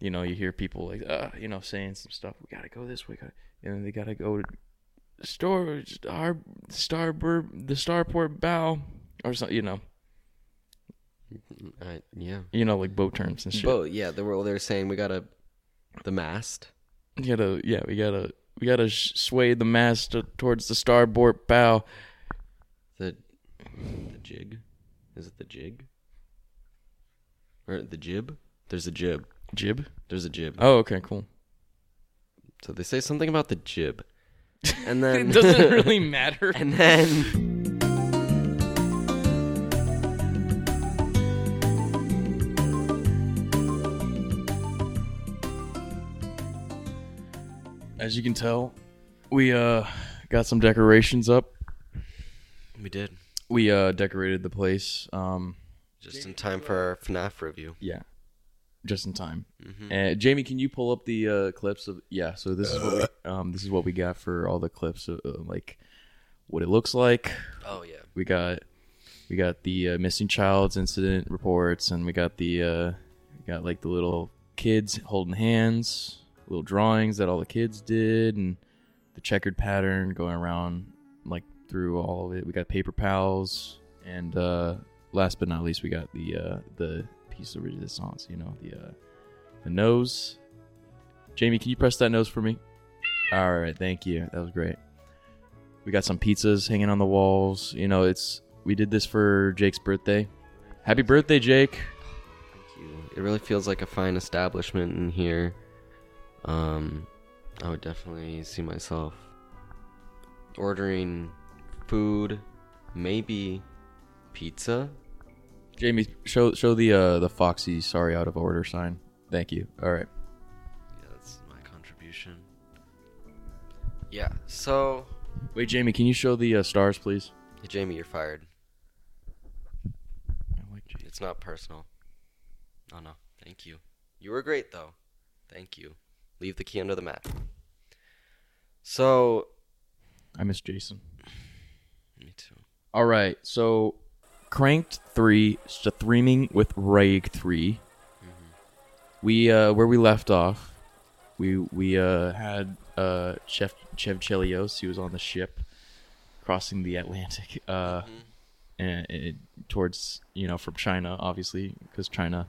you know, you hear people like, uh, you know, saying some stuff. We gotta go this way, gotta- and then they gotta go to store star starboard the starport bow or something. You know, I, yeah. you know, like boat terms and shit. But yeah, they were they were saying we got to the mast. You gotta, yeah, we gotta, we gotta sh- sway the mast to- towards the starboard bow. The the jig. Is it the jig? Or the jib? There's a jib. Jib. There's a jib. Oh, okay, cool. So they say something about the jib. And then it doesn't really matter. And then As you can tell, we uh got some decorations up. we did We uh decorated the place. Um, just in time for our FNAF review. yeah, just in time. Mhm. And Jamie, can you pull up the uh, clips of? Yeah, so this is what we, um this is what we got for all the clips of uh, like what it looks like. Oh yeah. We got we got the uh, missing child's incident reports, and we got the uh, we got like the little kids holding hands, little drawings that all the kids did, and the checkered pattern going around like through all of it. We got paper pals, and uh, last but not least, we got the uh, the piece of resistance. You know the uh, the nose. Jamie, can you press that nose for me? All right, thank you. That was great. We got some pizzas hanging on the walls. You know, it's we did this for Jake's birthday. Happy birthday, Jake. Thank you. It really feels like a fine establishment in here. Um, I would definitely see myself ordering food, maybe pizza. Jamie, show show the uh the Foxy sorry out of order sign. Thank you. All right. Yeah, that's my contribution. Yeah. So, Wait, Jamie, can you show the uh, stars, please? hey, Jamie, you're fired. I like Jake. It's not personal. Oh no, thank you. You were great though. Thank you. Leave the key under the mat. So, I miss Jason. me too. All right, so Cranked three, streaming with Rag 3 We uh where we left off, we we uh had uh Chef Chev Chelios. He was on the ship crossing the Atlantic uh and, and towards you know from China, obviously because China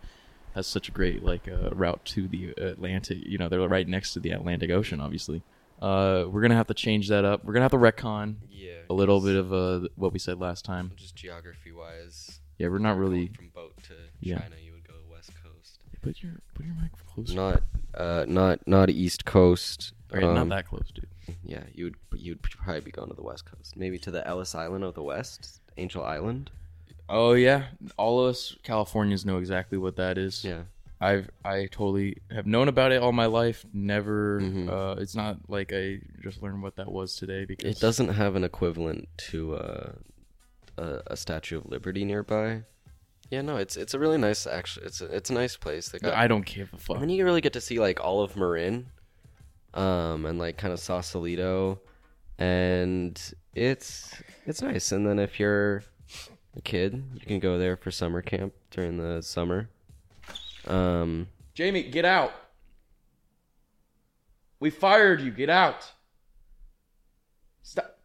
has such a great like uh, route to the Atlantic. You know they're right next to the Atlantic Ocean, obviously. Uh, we're gonna have to change that up. We're gonna have to retcon Yeah. a little bit of uh what we said last time. just geography wise. Yeah, we're not really. from boat to Yeah. China, you would go west coast. Put your put your mic closer. Not, uh, not, not east coast. Right, not Um, that close, dude. Yeah, you would, you would probably be going to the west coast, maybe to the Ellis Island of the West, Angel Island. Oh yeah, all of us Californians know exactly what that is. Yeah. I've I totally have known about it all my life. Never. Mhm. Uh, it's not like I just learned what that was today because It doesn't have an equivalent to uh, a, a Statue of Liberty nearby. Yeah, no, it's it's a really nice actually. It's a, it's a nice place. Got I don't give a fuck. And then you really get to see like all of Marin, um, and like kind of Sausalito, and it's it's nice. And then if you're a kid, you can go there for summer camp during the summer. Um, Jamie, get out. We fired you. Get out. Stop.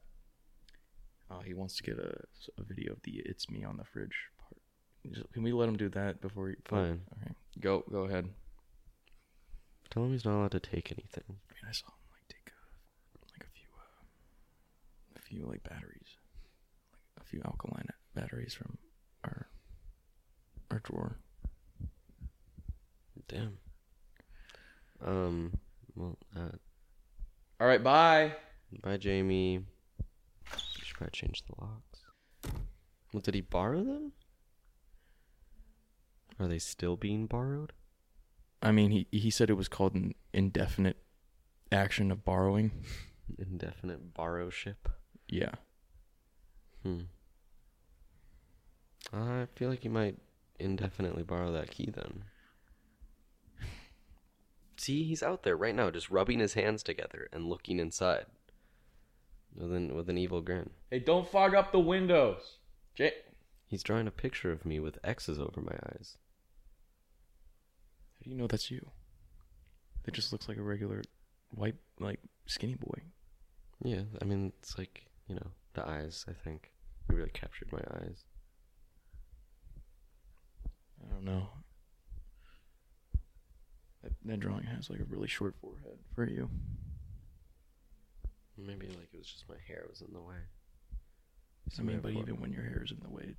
Oh, he wants to get a, a video of the "It's Me" on the fridge part. Can we let him do that before? He, Fine. All right. Go. Go ahead. tell him he's not allowed to take anything. I mean, I saw him like take a, like a few, uh, a few like batteries, like a few alkaline batteries from our our drawer. Damn. Um. Well, uh, All right. Bye. bye, Jamie. You should probably change the locks. Well, did he borrow them? Are they still being borrowed? I mean, he he said it was called an indefinite action of borrowing. Indefinite borrow ship. Yeah. Hmm. I feel like you might indefinitely borrow that key then. See, he's out there right now, just rubbing his hands together and looking inside, with an with an evil grin. Hey, don't fog up the windows. Jay. He's drawing a picture of me with X's over my eyes. How do you know that's you? It just looks like a regular white, like skinny boy. Yeah, I mean it's like you know the eyes. I think you really captured my eyes. I don't know. That, drawing has like a really short forehead for you. Maybe like it was just my hair was in the way. I mean, but even when your hair is in the way,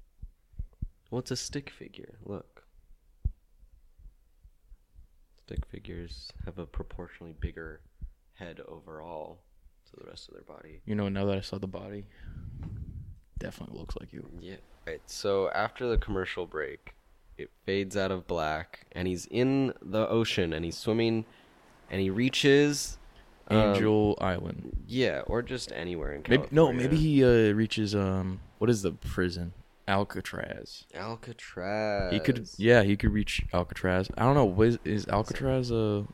Well, it's a stick figure. Look. Stick figures have a proportionally bigger head overall to the rest of their body. you know. Now that I saw the body, definitely looks like you. Yeah. Right. So after the commercial break, it fades out of black, and he's in the ocean, and he's swimming, and he reaches. um, Angel Island. yeah, or just anywhere in Maybe no. Maybe he uh, reaches um. What is the prison? Alcatraz. Alcatraz. He could. Yeah, he could reach Alcatraz. I don't know. Was is Alcatraz a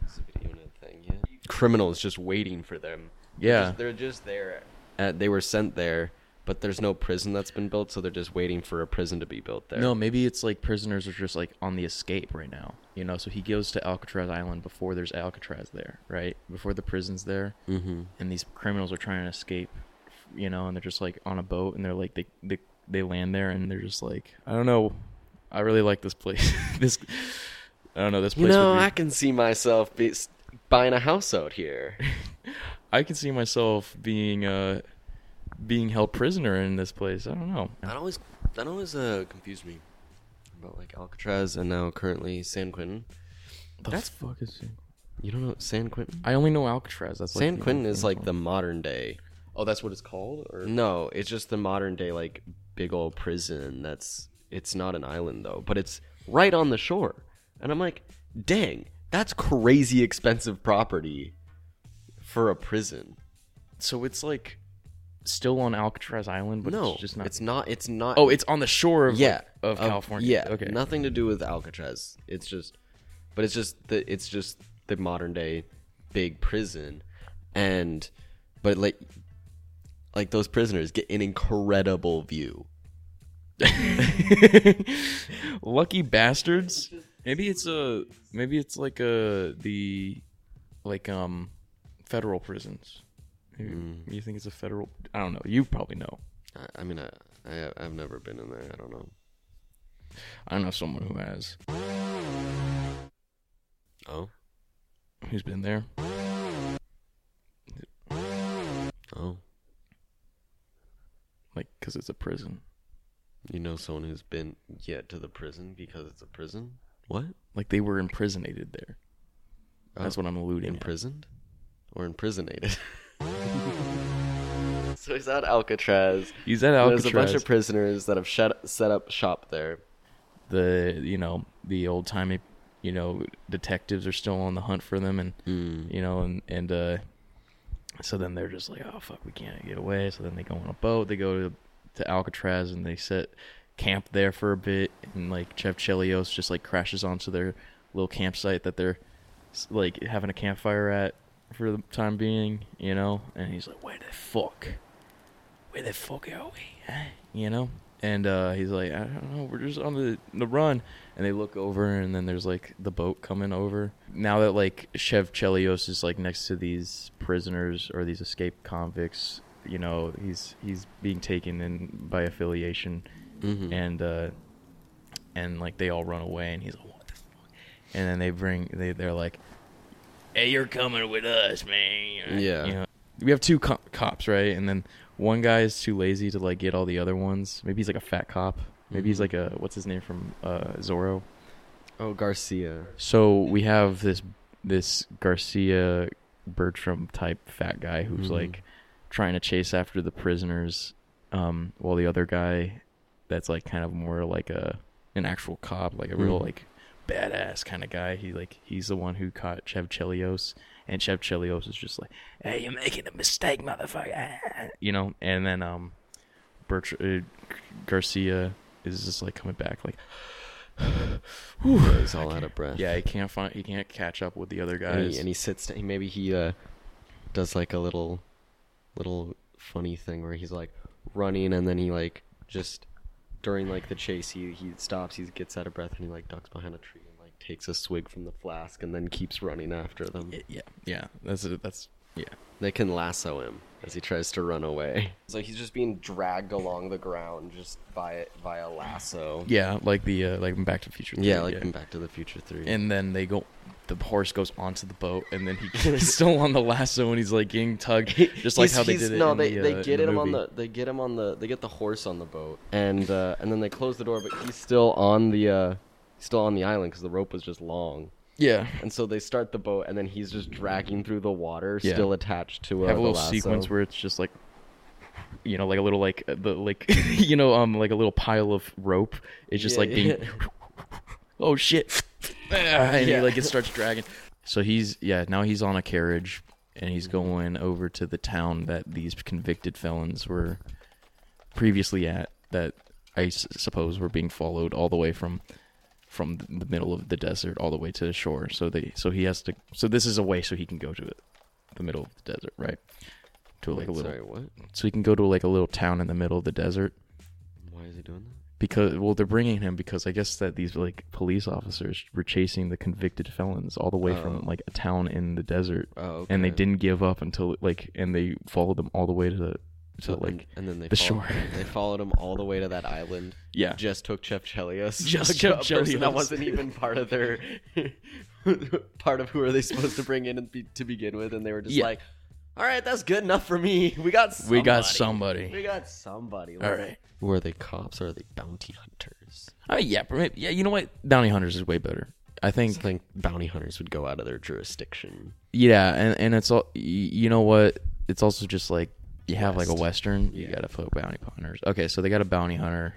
thing, yeah. Criminals just waiting for them. They're Yeah. just- they're just there. Uh, they were sent there, but there's no prison that's been built, so they're just waiting for a prison to be built there. No, maybe it's like prisoners are just like on the escape right now. You know, so he goes to Alcatraz Island before there's Alcatraz there, right? Before the prison's there, Mm-hmm. and these criminals are trying to escape. You know, and they're just like on a boat, and they're like they they they land there, and they're just like I don't know. I really like this place. this I don't know. This You place. know, be- I can see myself be, buying a house out here. I can see myself being uh being held prisoner in this place. I don't know. That always that always uh, confused me about like Alcatraz and now currently San Quentin. The That's- fuck is San? You don't know San Quentin? I only know Alcatraz. That's San the Quentin is like the modern day. Oh, that's what it's called. Or No, it's just the modern day like big old prison. That's it's not an island though, but it's right on the shore. And I'm like, dang, that's crazy expensive property for a prison. so it's like still on Alcatraz Island, but no, it's just not. It's not. It's not. Oh, it's on the shore of yeah like, of California. Yeah, Okay. Nothing to do with Alcatraz. It's just, but it's just the it's just the modern day big prison, and but like like those prisoners get an incredible view. Lucky bastards. Maybe it's a maybe it's like a the like um federal prisons. Mm. You think it's a federal? I don't know. You probably know. I, I mean, I, I I've never been in there. I don't know. I know someone who has Oh, who's been there. oh, Like, cause it's a prison. you know someone who's been yet to the prison because it's a prison. What? Like they were imprisonated there. That's Oh, what I'm alluding. at. imprisoned or imprisonated. so he's at Alcatraz. He's at Alcatraz. There's a bunch of prisoners that have shut, set up shop there. the you know the old timey you know detectives are still on the hunt for them and Mm. you know and and uh so then they're just like oh fuck we can't get away so then they go on a boat they go to to Alcatraz and they set camp there for a bit and like Jeff Chelios just like crashes onto their little campsite that they're like having a campfire at for the time being you know and he's like where the fuck where the fuck are we you know? And uh he's like i don't know we're just on the the run. And they look over and then there's like the boat coming over. Now that like chev chelios is like next to these prisoners or these escaped convicts you know he's he's being taken in by affiliation. Mhm. and uh and like they all run away and he's like what the fuck? And then they bring they they're like hey you're coming with us man. Yeah. you know? We have two co- cops right? And then one guy is too lazy to like get all the other ones maybe he's like a fat cop maybe he's Mhm. like a what's his name from uh zorro Oh, Garcia. so we have this this garcia bertram type fat guy who's Mhm. like trying to chase after the prisoners um while the other guy that's like kind of more like a an actual cop like a real Mhm. like badass kind of guy he like he's the one who caught chev chelios and chev chelios is just like hey you're making a mistake motherfucker you know and then um Bertr- uh, garcia is just like coming back like Yeah, he's all out of breath. yeah he can't find he can't catch up with the other and guys he, and he sits. down maybe he uh, does like a little, little funny thing where he's like running, and then he like just during like the chase, he he stops. He gets out of breath, and he like ducks behind a tree and takes a swig from the flask and then keeps running after them. Yeah, yeah. That's. That's yeah. They can lasso him as he tries to run away. So he's just being dragged along the ground just by via lasso. Yeah, like the uh, like Back to the Future. 3, Yeah, like in Back to the Future Three. and then they go. The horse goes onto the boat, and then he, he's still on the lasso, and he's like getting tugged, just like He's- how they did it. No, in they, the, they uh, get in him on the they get him on the they get the horse on the boat and uh, and then they close the door, but he's still on the uh, he's still on the island because the rope was just long. yeah. And so they start the boat, and then he's just dragging through the water, Yeah. still attached to uh, have a the little lasso. sequence where it's just like you know like a little like uh, the like you know um like a little pile of rope it's just Yeah, like being yeah. oh shit Ah, and Yeah. he like it starts dragging so he's yeah now he's on a carriage and he's Mm-hmm. going over to the town that these convicted felons were previously at that i s- suppose were being followed all the way from from the middle of the desert all the way to the shore so they so he has to so this is a way so he can go to it the middle of the desert right to like a little Sorry, what? so he can go to like a little town in the middle of the desert Why is he doing that? because well they're bringing him because I guess that these like police officers were chasing the convicted felons all the way from Oh. like a town in the desert Oh, and they didn't give up until like and they followed them all the way to the to So like and, and then they the follow- shore. They followed him all the way to that island. yeah Just took Chef Chelios. Just a Chef Chelios. That wasn't even part of their part of who are they supposed to bring in and be, to begin with, and they were just Yeah. like, "All right, that's good enough for me. We got somebody. we got somebody We got somebody. all right Were they cops or are they bounty hunters? oh yeah yeah you know what bounty hunters is way better I I think think bounty hunters would go out of their jurisdiction. yeah and and it's all you know what it's also just like you have like a West. western you Yeah. gotta put bounty hunters okay so they got a bounty hunter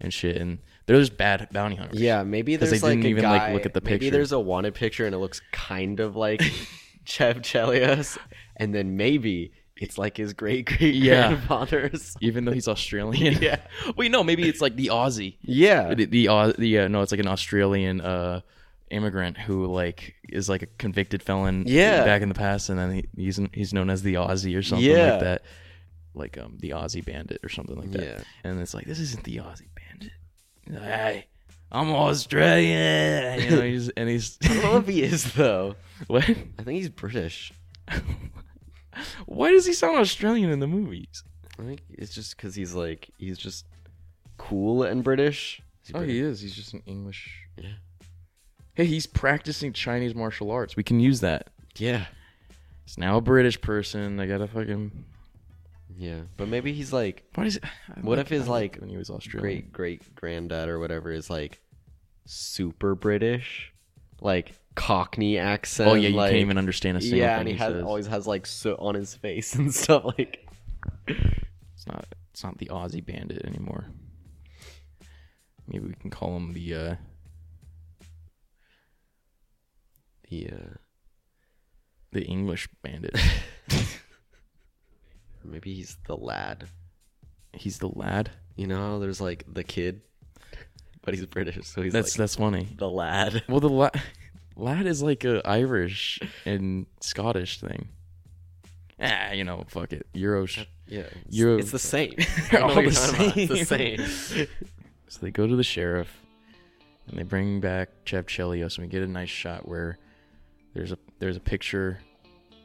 and shit and they're just bad bounty hunters Yeah, maybe there's they like didn't a even, like, look at the picture. Maybe there's a wanted picture and it looks kind of like Chev Chelios, and then maybe it's like his great great Yeah. grandfather's. even though he's Australian. Yeah. Wait, no, maybe it's like the Aussie. Yeah, The the, Au- the uh, no, it's like an Australian uh immigrant who like is like a convicted felon Yeah. back in the past and then he, he's he's known as the Aussie or something Yeah. like that. Like um the Aussie bandit or something like that. Yeah. And it's like this isn't the Aussie bandit. Hey, I'm Australian. You know, he's and he's I don't know if he is though. what? I think he's British. Why does he sound Australian in the movies? I think it's just because he's like he's just cool and British. Is he Oh, British? he is. He's just an English. Yeah. Hey, he's practicing Chinese martial arts. We can use that. Yeah, He's now a British person. I gotta fucking. yeah. But maybe he's like What is it? What if his, like, when he was Australian? great great granddad or whatever is like super British, like Cockney accent. Oh yeah, you like, can't even understand a single yeah, and he, has says. always has like soot on his face and stuff. Like, It's not. It's not the Aussie Bandit anymore. Maybe we can call him the. uh the uh, the English Bandit. maybe he's the lad. he's the lad. You know, how there's like the kid, but he's British, so he's That's like that's funny. the lad. Well, the la- lad is like a Irish and Scottish thing. Ah, you know, fuck it. Euros. Yeah, it's, You're- it's the same. They're all the talking about. It's the same. same. So they go to the sheriff, and they bring back Chev Chelios, and we get a nice shot where there's a there's a picture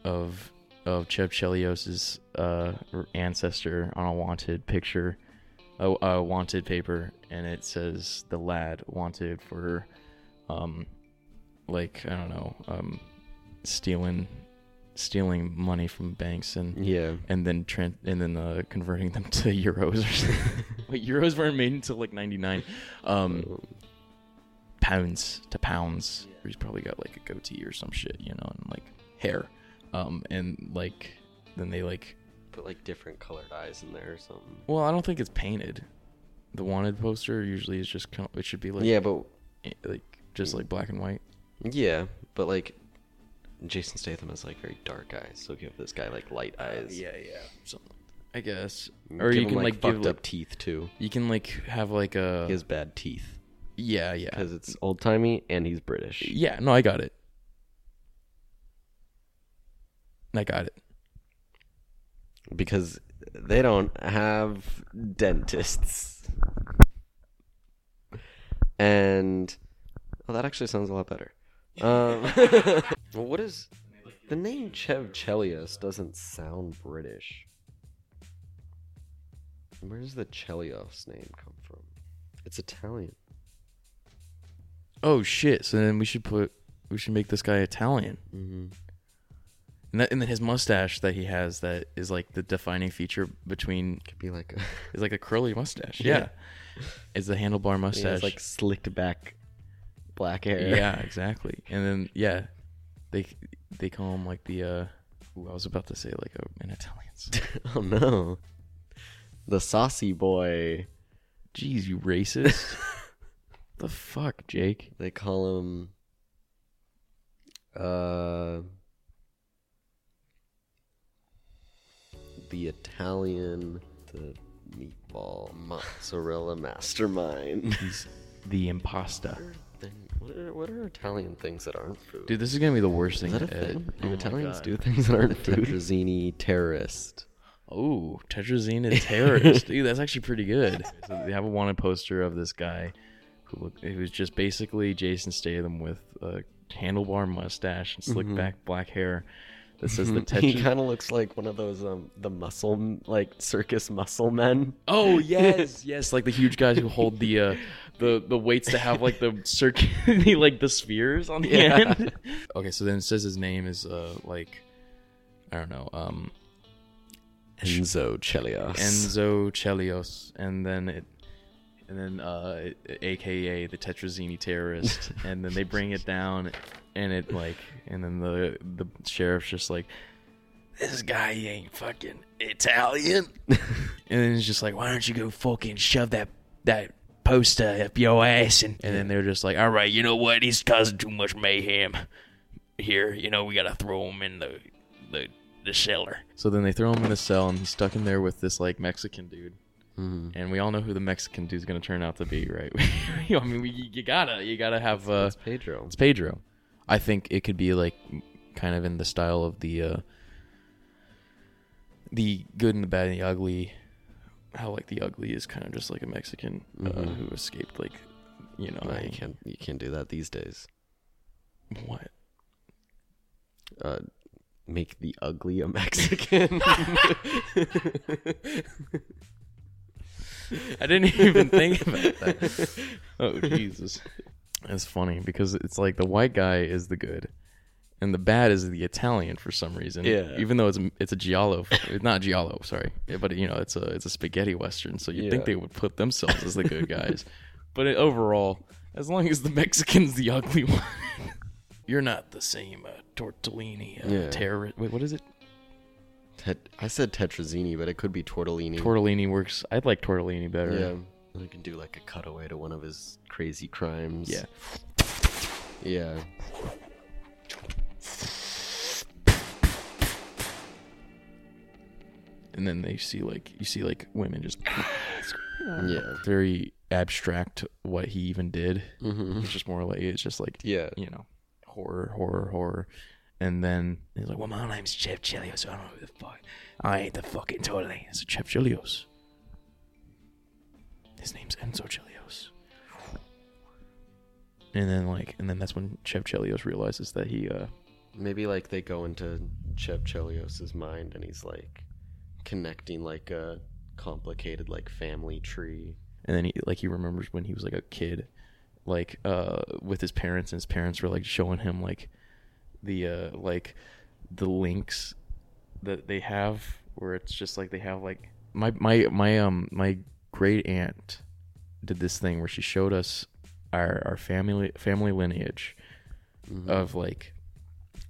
of of Chev Chelios's uh, ancestor on a wanted picture, a, a wanted paper, and it says the lad wanted for, um, like I don't know, um, stealing stealing money from banks and yeah. and then tran and then uh, converting them to euros or something. Wait, euros weren't made until like '99. Um, pounds to pounds. He's probably got like a goatee or some shit, you know, and like hair. Um, and like then they like. Put like different colored eyes in there or something. Well, I don't think it's painted. The wanted poster usually is just kind of, it should be like yeah, but like just like black and white. yeah, but like Jason Statham has like very dark eyes, so give this guy like light eyes. yeah, yeah, something. I guess, Give or you him, can like, give fucked like, up teeth too. you can like have like a He has bad teeth yeah yeah because it's old timey and he's British. Yeah, no, I got it. I got it. because they don't have dentists. And Oh, that actually sounds a lot better. Um, well, what is the name Chev Chelios? Doesn't sound British. Where does the Chelios name come from? It's Italian. Oh shit! So then we should put we should make this guy Italian, Mm-hmm. and, that, and then his mustache that he has that is like the defining feature between Could be like a is like a curly mustache. Yeah. Yeah, is the handlebar he mustache. has like slicked back black hair. yeah, exactly. And then yeah, they they call him like the. uh ooh, I was about to say like a, an Italian. oh no. The saucy boy. Jeez, you racist. the fuck, Jake? They call him uh the Italian the meatball mozzarella mastermind. He's the impasta. what, are, what are Italian things that aren't food? Dude, this is gonna be the worst thing. is that a thing? Oh Italians do things that aren't food? Tetrazzini terrorist. Oh, Tetrazzini terrorist, dude. That's actually pretty good. So they have a wanted poster of this guy who look, who's just basically Jason Statham with a handlebar mustache and slick Mhm. back black hair. That says the he kind of looks like one of those um the muscle like circus muscle men. Oh yes, yes, like the huge guys who hold the uh, the the weights to have like the circuit, like the spheres on the Yeah. end. Okay, so then it says his name is uh like I don't know um Enzo Chelios. Enzo Chelios, and then it, and then uh, AKA the Tetrazzini terrorist, and then they bring it down, and it like, and then the the sheriff's just like, this guy ain't fucking Italian, and then it's just like, why don't you go fucking shove that that poster up your ass, and and then they're just like, all right, you know what, he's causing too much mayhem here, you know, we gotta throw him in the the the cellar. So then they throw him in the cell, and he's stuck in there with this like Mexican dude, Mhm. and we all know who the Mexican dude's gonna turn out to be, right? I mean, we, you gotta, you gotta have. Uh, It's Pedro. it's Pedro. I think it could be like kind of in the style of the uh, the good and the bad and the ugly. How like the ugly is kind of just like a Mexican uh, Mhm. who escaped like you know No, you can't. You can't do that these days. what Uh, make the ugly a Mexican. I didn't even think about that. Oh Jesus, it's funny because it's like the white guy is the good, and the bad is the Italian for some reason. Yeah. Even though it's a, it's a giallo, it's not giallo, sorry, but you know it's a it's a spaghetti western, so you would think they would put themselves as the good guys, but it, overall, as long as the Mexican's the ugly one, you're not the same uh, tortellini uh, Yeah. terrorist. Wait, what is it? Tet- I said tetrazzini, but it could be tortellini. Tortellini works. I'd like tortellini better. Yeah. We can do like a cutaway to one of his crazy crimes. Yeah. Yeah. and then they see like you see like women just Yeah. very abstract what he even did. hmm It's just more like it's just like Yeah. you know horror, horror, horror, and then he's like, "Well, my name's Jeff Chef Chelios. I don't know who the fuck. I ain't the fucking totally. It's Chef Chelios. His name's Enzo Chelios." And then like, and then that's when Chef Chelios realizes that he uh Maybe like they go into Chev Chelios's mind and he's like connecting like a complicated like family tree. and then he like he remembers when he was like a kid like uh with his parents and his parents were like showing him like the uh like the links that they have where it's just like they have like my my my um my great aunt did this thing where she showed us our our family family lineage Mhm. of like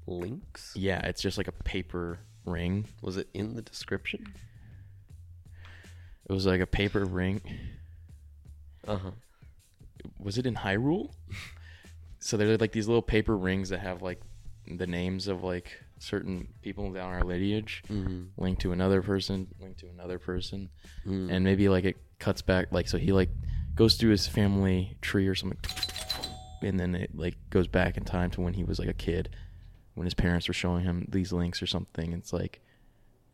links. yeah it's just like a paper ring Was it in the description? it was like a paper ring Uh huh. was it in Hyrule? so they're like these little paper rings that have like the names of like certain people down our lineage, Mm-hmm. linked to another person, linked to another person, Mm. and maybe like it cuts back like so he like goes through his family tree or something, and then it like goes back in time to when he was like a kid, when his parents were showing him these links or something. It's like,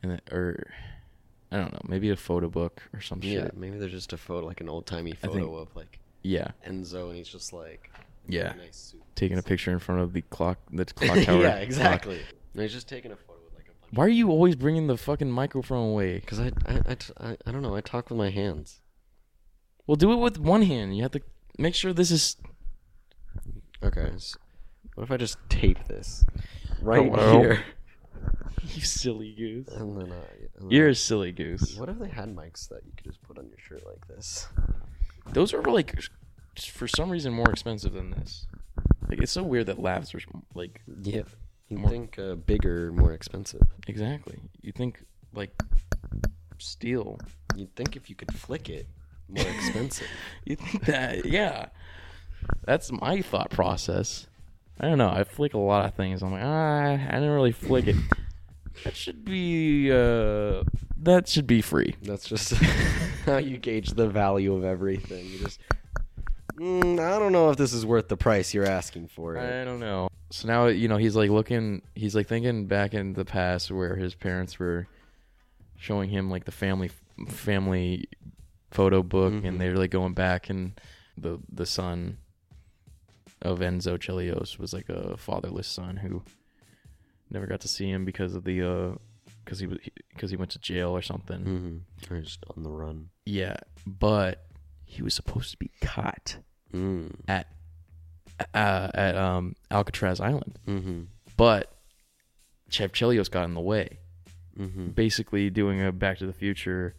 and it, or I don't know, maybe a photo book or some yeah, shit. maybe there's just a photo, like an old timey photo think- of like Yeah, Enzo, and he's just like Yeah. Nice. Taking a picture in front of the clock, the clock tower. yeah, clock. No, he's just taking a photo with like a bunch. Why are you always bringing the fucking microphone away? Because I, I, I, t- I, I don't know. I talk with my hands. Well, do it with one hand. You have to make sure this is. Okay. s what if I just tape this right Hello? here? You silly goose. And then, uh, and then You're a silly goose. What if they had mics that you could just put on your shirt like this? Those are like, for some reason, more expensive than this. Like it's so weird that lavs are like Yeah. You More- think uh, bigger, more expensive? exactly. You think like steel. You'd think if you could flick it, more expensive. You think that? Yeah. That's my thought process. I don't know. I flick a lot of things. I'm like, ah, I didn't really flick it. That should be. uh That should be free. That's just how you gauge the value of everything. You just, mm, I don't know if this is worth the price you're asking for it. I don't know. So now you know he's like looking. He's like thinking back in the past where his parents were showing him like the family family photo book, Mhm. and they're like going back, and the the son of Enzo Chelios was like a fatherless son who never got to see him because of the uh because he was because he went to jail or something. Mm-hmm. Or just on the run. Yeah, but he was supposed to be caught Mm. at uh, at um Alcatraz Island. Mm-hmm. but Chev Chelios got in the way, Mm-hmm. basically doing a Back to the Future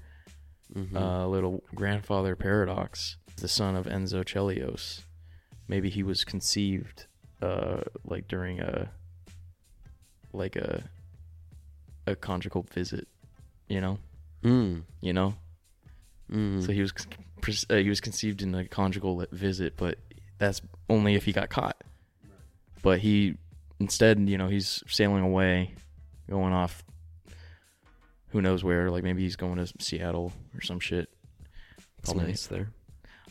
mm-hmm. uh, little grandfather paradox. The son of Enzo Chelios, maybe he was conceived uh, like during a like a a conjugal visit, you know, mm. you know. Mm. So he was uh, he was conceived in a conjugal visit, but that's only if he got caught. But he instead, you know, he's sailing away, going off. Who knows where? Like maybe he's going to Seattle or some shit. it's probably- nice there.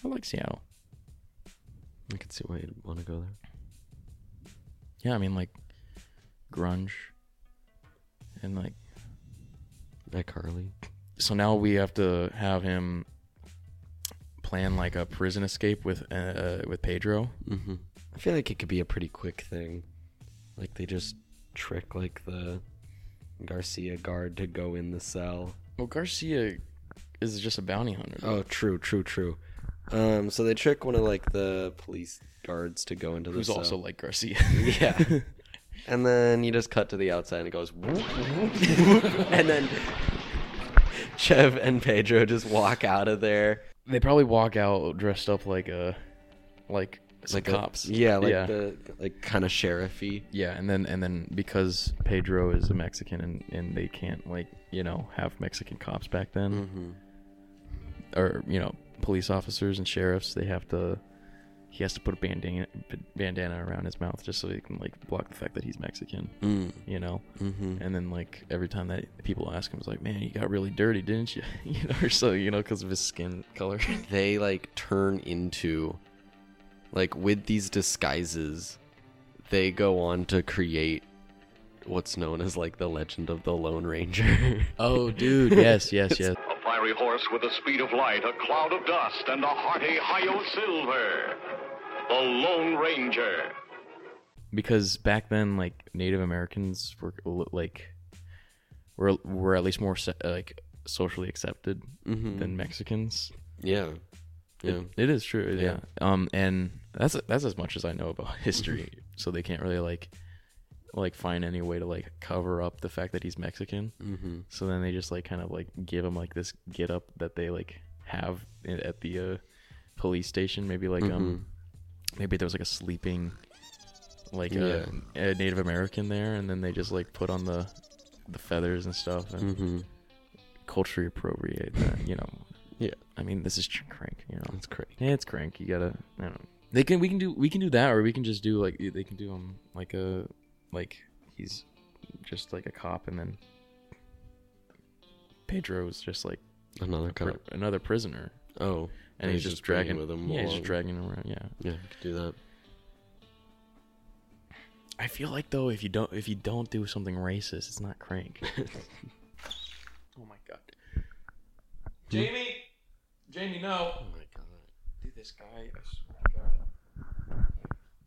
I like Seattle. I can see why you'd want to go there. Yeah, I mean like grunge and like iCarly. so now we have to have him plan like a prison escape with uh, with Pedro. Mm-hmm. I feel like it could be a pretty quick thing. Like they just trick like the Garcia guard to go in the cell. Well, Garcia is just a bounty hunter. Oh, true, true, true. Um, so they trick one of like the police guards to go into the who's cell. also like Garcia. Yeah. and then you just cut to the outside and it goes whoop, whoop, whoop, and then Chev and Pedro just walk out of there they probably walk out dressed up like a like some like a- cops. yeah, like yeah. the like kind of sheriffy. yeah, and then and then because Pedro is a Mexican and and they can't like you know have Mexican cops back then Mm-hmm. or you know police officers and sheriffs they have to he has to put a bandana bandana around his mouth just so he can like block the fact that he's Mexican. Mm. You know, Mm-hmm. and then like every time that people ask him, it's like, man, you got really dirty, didn't you? you know, or so you know because of his skin color. they like turn into like with these disguises they go on to create what's known as like the legend of the lone ranger oh, dude, yes, yes, yes. A fiery horse with the speed of light, a cloud of dust, and a hearty Hi-Yo silver. The Lone Ranger. because back then like native americans were like were were at least more like socially accepted mm-hmm. than mexicans yeah yeah It- it is true yeah. Yeah. um and that's that's as much as i know about history so they can't really like like find any way to like cover up the fact that he's mexican mm-hmm. so then they just like kind of like give him like this get up that they like have at the uh police station maybe like Mm-hmm. um maybe there was like a sleeping like Yeah. a, a Native American there, and then they just like put on the the feathers and stuff and Mm-hmm. culturally appropriate that. You know, Yeah. I mean, this is crank. You know, it's great yeah, it's crank. You gotta. I don't know. They can. We can do. We can do that, or we can just do like they can do um like a like he's just like a cop, and then Pedro's just like another pri- another prisoner, oh and he's, just, bringing dragging with him Yeah, he's just dragging him around. Yeah. yeah you could do that I feel like though, if you don't if you don't do something racist, it's not crank. oh my god. Jamie, Jamie, no. oh my god Dude, this guy. I swear to God.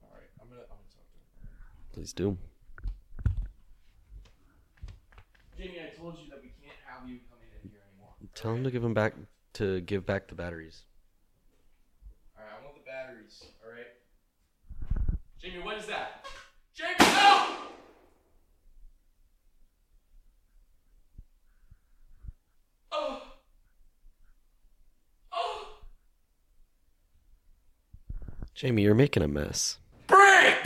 All right, I'm gonna, I'm gonna talk to him. Please do. Jamie, I told you that we can't have you coming in here anymore. Tell him to give him back to give back the batteries. All right, I want the batteries. All right. Jamie, what is that? Jamie, no! Oh. Oh. Jamie, you're making a mess. Break!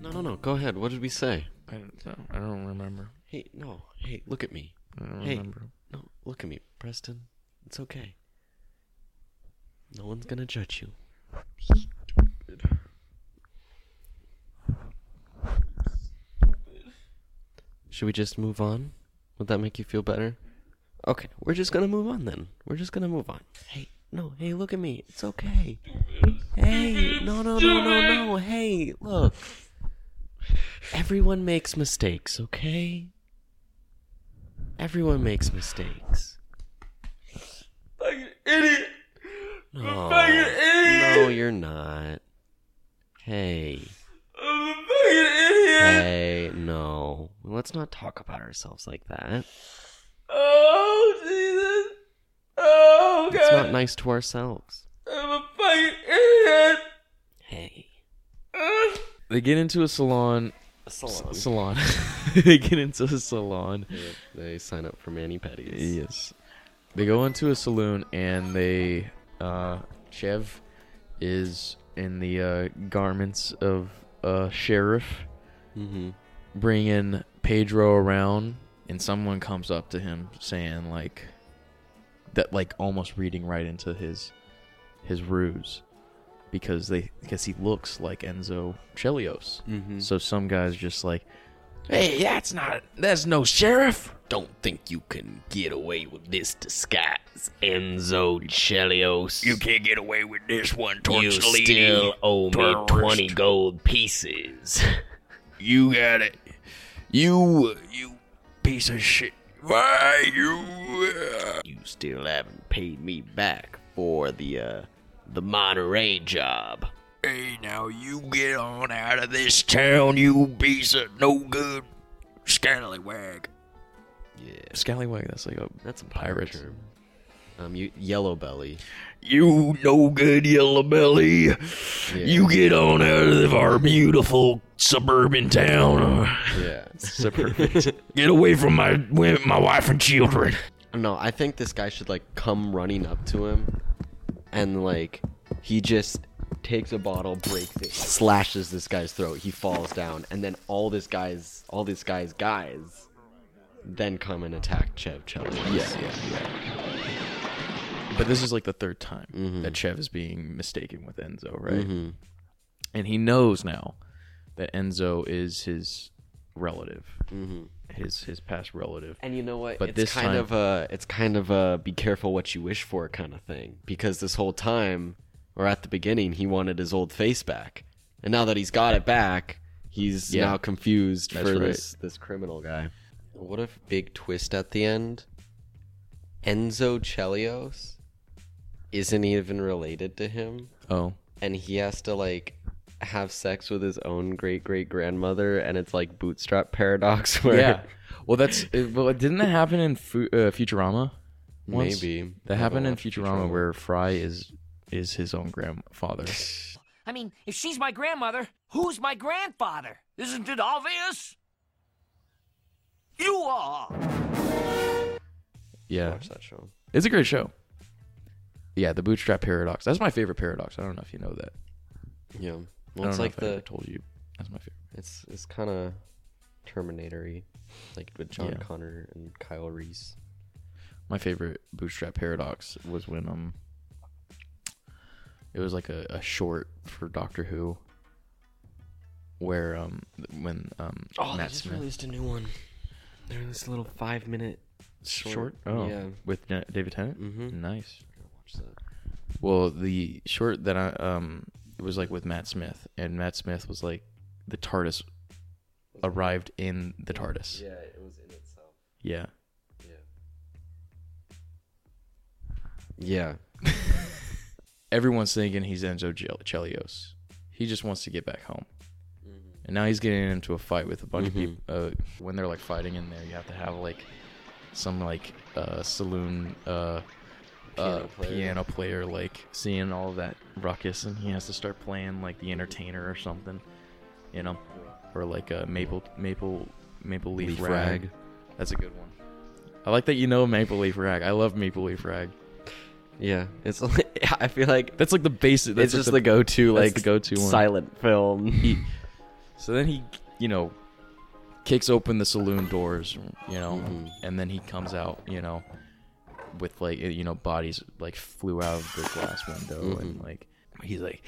No, no, no. Go ahead. What did we say? I don't, I don't remember. Hey, no. Hey, look at me. I don't Hey. remember. No, look at me, Preston. It's okay. No one's gonna judge you. Should we just move on? Would that make you feel better? Okay, we're just gonna move on then. We're just gonna move on. Hey, no, hey, look at me. It's okay. Hey, no, no, no, no, no. Hey, look. Everyone makes mistakes, okay? Everyone makes mistakes. Fucking idiot! No, fucking idiot! no, you're not. Hey, I'm a fucking idiot! hey, no. Let's not talk about ourselves like that. Oh, Jesus! Oh, God! It's not nice to ourselves. I'm a fucking idiot! Hey, uh. They get into a salon. A salon. Salon. they get into a salon. They sign up for mani pedis. Yes. They go into a saloon and they uh Chev is in the uh garments of a sheriff Mm-hmm. bringing Pedro around and someone comes up to him saying like that like almost reading right into his his ruse because they because he looks like Enzo Chelios. Mm-hmm. So some guys just like, hey, that's not that's no sheriff. Don't think you can get away with this disguise, Enzo Chelios. You can't get away with this one, You torch lady. still owe me terrorist. 20 gold pieces. You got it. You, you piece of shit. Why you? Uh, you still haven't paid me back for the, uh, the Monterey job. hey, now you get on out of this town, you piece of no good scallywag. Yeah. Scallywag, that's like a That's a pirate Pirates. term. Um, you, yellow belly. You no good yellow belly. You get on out of our beautiful suburban town. Yeah. Get away from my wi- my wife and children. No, I think this guy should like come running up to him, and like he just takes a bottle, breaks it, slashes this guy's throat. He falls down, and then all this guy's all this guy's guys then come and attack Chev Chev. yeah, yeah, yeah. But this is like the third time Mhm. that Chev is being mistaken with Enzo, right? hmm And he knows now that Enzo is his relative, hmm his his past relative. And you know what? But it's this kind time- of a it's kind of a be careful what you wish for kind of thing. Because this whole time, or at the beginning, he wanted his old face back, and now that he's got it back, he's Yeah. now confused That's for right. this this criminal guy. What if big twist at the end? Enzo Chelios isn't even related to him, Oh, and he has to like have sex with his own great great grandmother, and it's like bootstrap paradox where yeah. Well, that's well. Didn't that happen in Fu- uh, Futurama? once? maybe That I happened in haven't Futurama, where Fry is is his own grandfather. I mean, if she's my grandmother, who's my grandfather? Isn't it obvious? You are. Yeah, watch that show. it's a great show. Yeah, the Bootstrap Paradox. That's my favorite paradox. I don't know if you know that. Yeah. I Well, don't it's know like if I ever the told you. That's my favorite. it's it's kind of Terminatory, like with John Yeah. Connor and Kyle Reese. My favorite Bootstrap Paradox was when um, it was like a, a short for Doctor Who, where um when um Oh, Matt Smith released a new one. They're in this little five minute short. Oh, Yeah. with Na- David Tennant. Mhm. Nice. Watch that. Well, the short that I um it was like with Matt Smith, and Matt Smith was like the TARDIS arrived in the TARDIS. Yeah, it was in itself. Yeah. Yeah. Everyone's thinking he's Enzo Gel- Chelios. He just wants to get back home. And now he's getting into a fight with a bunch of people. Uh, when they're like fighting in there, you have to have like some like uh, saloon uh, Piano uh, player. piano player like seeing all that ruckus, and he has to start playing like the entertainer or something, you know, or like a maple maple maple leaf, Leaf rag. Rag. That's a good one. I like that you know maple leaf rag. I love maple leaf rag. Yeah. It's like, I feel like That's like the basic. That's it's just the, go-to like the go-to one. silent film. he so then he you know kicks open the saloon doors you know Mhm. and then he comes out you know with like you know bodies like flew out of the glass window and Mhm. like he's like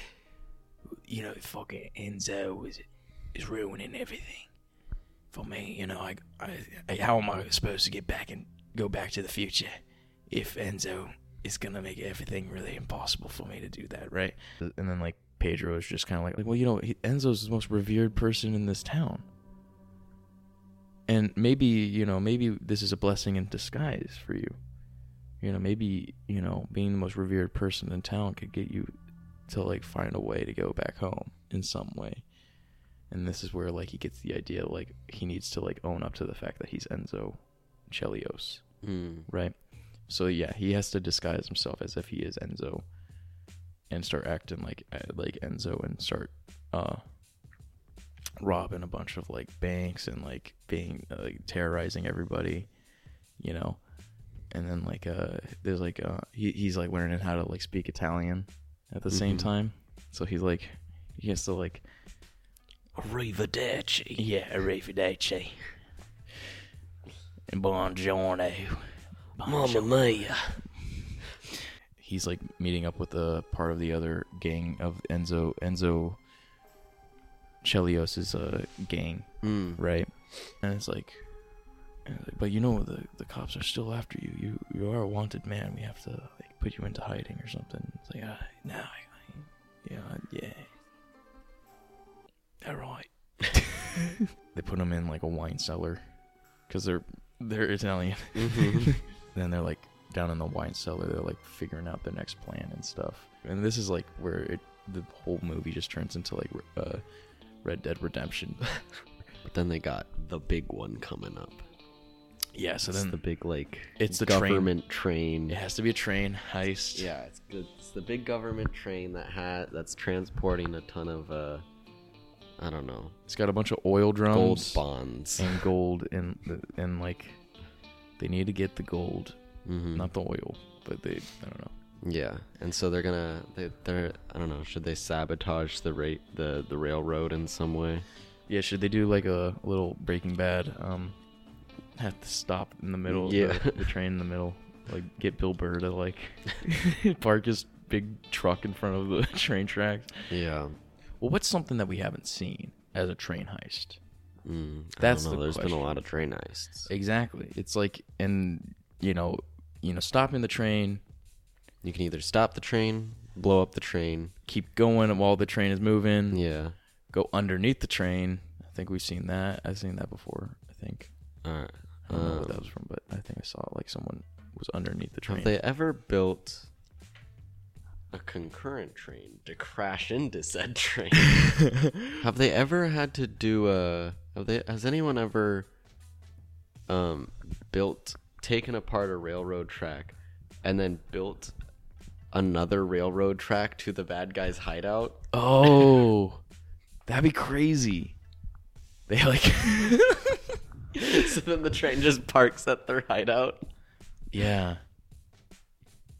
you know fucking enzo is is ruining everything for me you know I, I, I how am i supposed to get back and go back to the future if enzo is gonna make everything really impossible for me to do that right? And then like pedro is just kind of like, like well you know he, enzo's the most revered person in this town. And maybe you know maybe this is a blessing in disguise for you you know maybe you know being the most revered person in town could get you to like find a way to go back home in some way. And this is where like he gets the idea like he needs to like own up to the fact that he's enzo chelios Mm. right? So yeah he has to disguise himself as if he is enzo and start acting like uh, like enzo and start uh robbing a bunch of like banks and like being uh, like terrorizing everybody you know and then like uh there's like uh he, he's like learning how to like speak italian at the same Mhm. time so he's like he has to like Arrivederci. yeah arrivederci and buongiorno Mamma mia. he's like meeting up with a part of the other gang of Enzo Enzo Chelios's uh, gang, Mm. right? And it's like, and it's like, but you know the the cops are still after you. You you are a wanted man. We have to like put you into hiding or something. It's like, ah, no, I, I, yeah, yeah, all right. they put him in like a wine cellar because they're they're Italian. Mhm. then they're like down in the wine cellar they're like figuring out their next plan and stuff and this is like where it the whole movie just turns into like uh red dead redemption But then they got the big one coming up. Yeah so It's then the big like It's the government train. it has to be a train heist Yeah, it's good. It's the big government train that had that's transporting a ton of uh, I don't know, it's got a bunch of oil drums, gold bonds. and gold and and like they need to get the gold Mhm. not the oil but they i don't know Yeah, and so they're gonna they they're I don't know. Should they sabotage the rate the the railroad in some way? yeah should they do like a little breaking bad um have to stop in the middle of Yeah. the, the train in the middle like get bill burr to like park his big truck in front of the train tracks Yeah. well what's something that we haven't seen as a train heist Mm, That's the There's been a lot of train heists. exactly it's like and you know you know stopping the train You can either stop the train, blow up the train. keep going while the train is moving Yeah. go underneath the train i think we've seen that i've seen that before i think All right. I don't know what Um, that was from but i think i saw like someone was underneath the train Have they ever built a concurrent train to crash into said train? have they ever had to do a? Have they? Has anyone ever um built taken apart a railroad track and then built another railroad track to the bad guy's hideout? Oh, that'd be crazy. They like, so then the train just parks at their hideout. yeah.